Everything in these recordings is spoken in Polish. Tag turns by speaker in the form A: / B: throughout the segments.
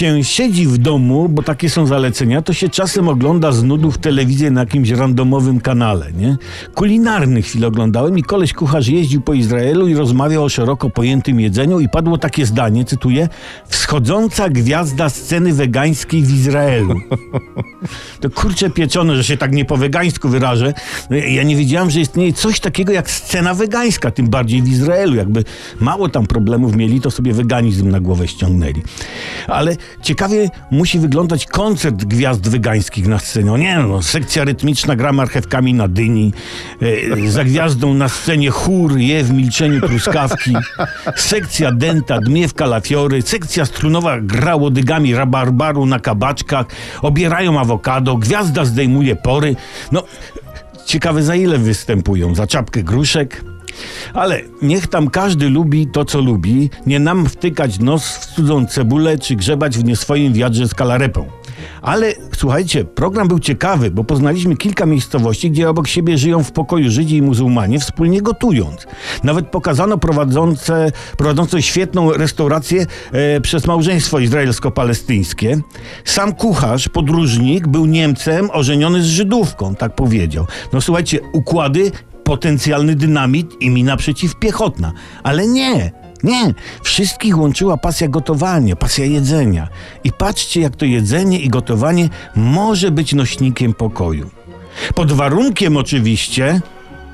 A: się siedzi w domu, bo takie są zalecenia, to się czasem ogląda z nudów telewizję na jakimś randomowym kanale, nie? Kulinarny chwilę oglądałem i koleś kucharz jeździł po Izraelu i rozmawiał o szeroko pojętym jedzeniu i padło takie zdanie, cytuję, wschodząca gwiazda sceny wegańskiej w Izraelu. To kurcze pieczone, że się tak nie po wegańsku wyrażę. No Ja nie wiedziałem, że istnieje coś takiego jak scena wegańska, tym bardziej w Izraelu. Jakby mało tam problemów mieli, to sobie weganizm na głowę ściągnęli. Ale ciekawie musi wyglądać koncert gwiazd wegańskich na scenie. O nie no, sekcja rytmiczna gra marchewkami na dyni, e, za gwiazdą na scenie chór je w milczeniu truskawki, sekcja denta dmie w kalafiory, sekcja strunowa gra łodygami rabarbaru na kabaczkach, obierają awokado, gwiazda zdejmuje pory. No, ciekawe za ile występują, za czapkę gruszek? Ale niech tam każdy lubi to, co lubi, nie nam wtykać nos w cudzą cebulę, czy grzebać w nieswoim wiadrze z kalarepą. Ale słuchajcie, program był ciekawy, bo poznaliśmy kilka miejscowości, gdzie obok siebie żyją w pokoju Żydzi i muzułmanie, wspólnie gotując. Nawet pokazano prowadzące, prowadzące świetną restaurację e, przez małżeństwo izraelsko-palestyńskie. Sam kucharz, podróżnik, był Niemcem ożeniony z Żydówką, tak powiedział. No słuchajcie, układy potencjalny dynamit i mina przeciwpiechotna. Ale nie, nie. Wszystkich łączyła pasja gotowania, pasja jedzenia. I patrzcie, jak to jedzenie i gotowanie może być nośnikiem pokoju. Pod warunkiem oczywiście,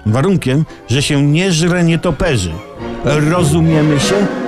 A: warunkiem, że się nie żre nietoperzy. Rozumiemy się?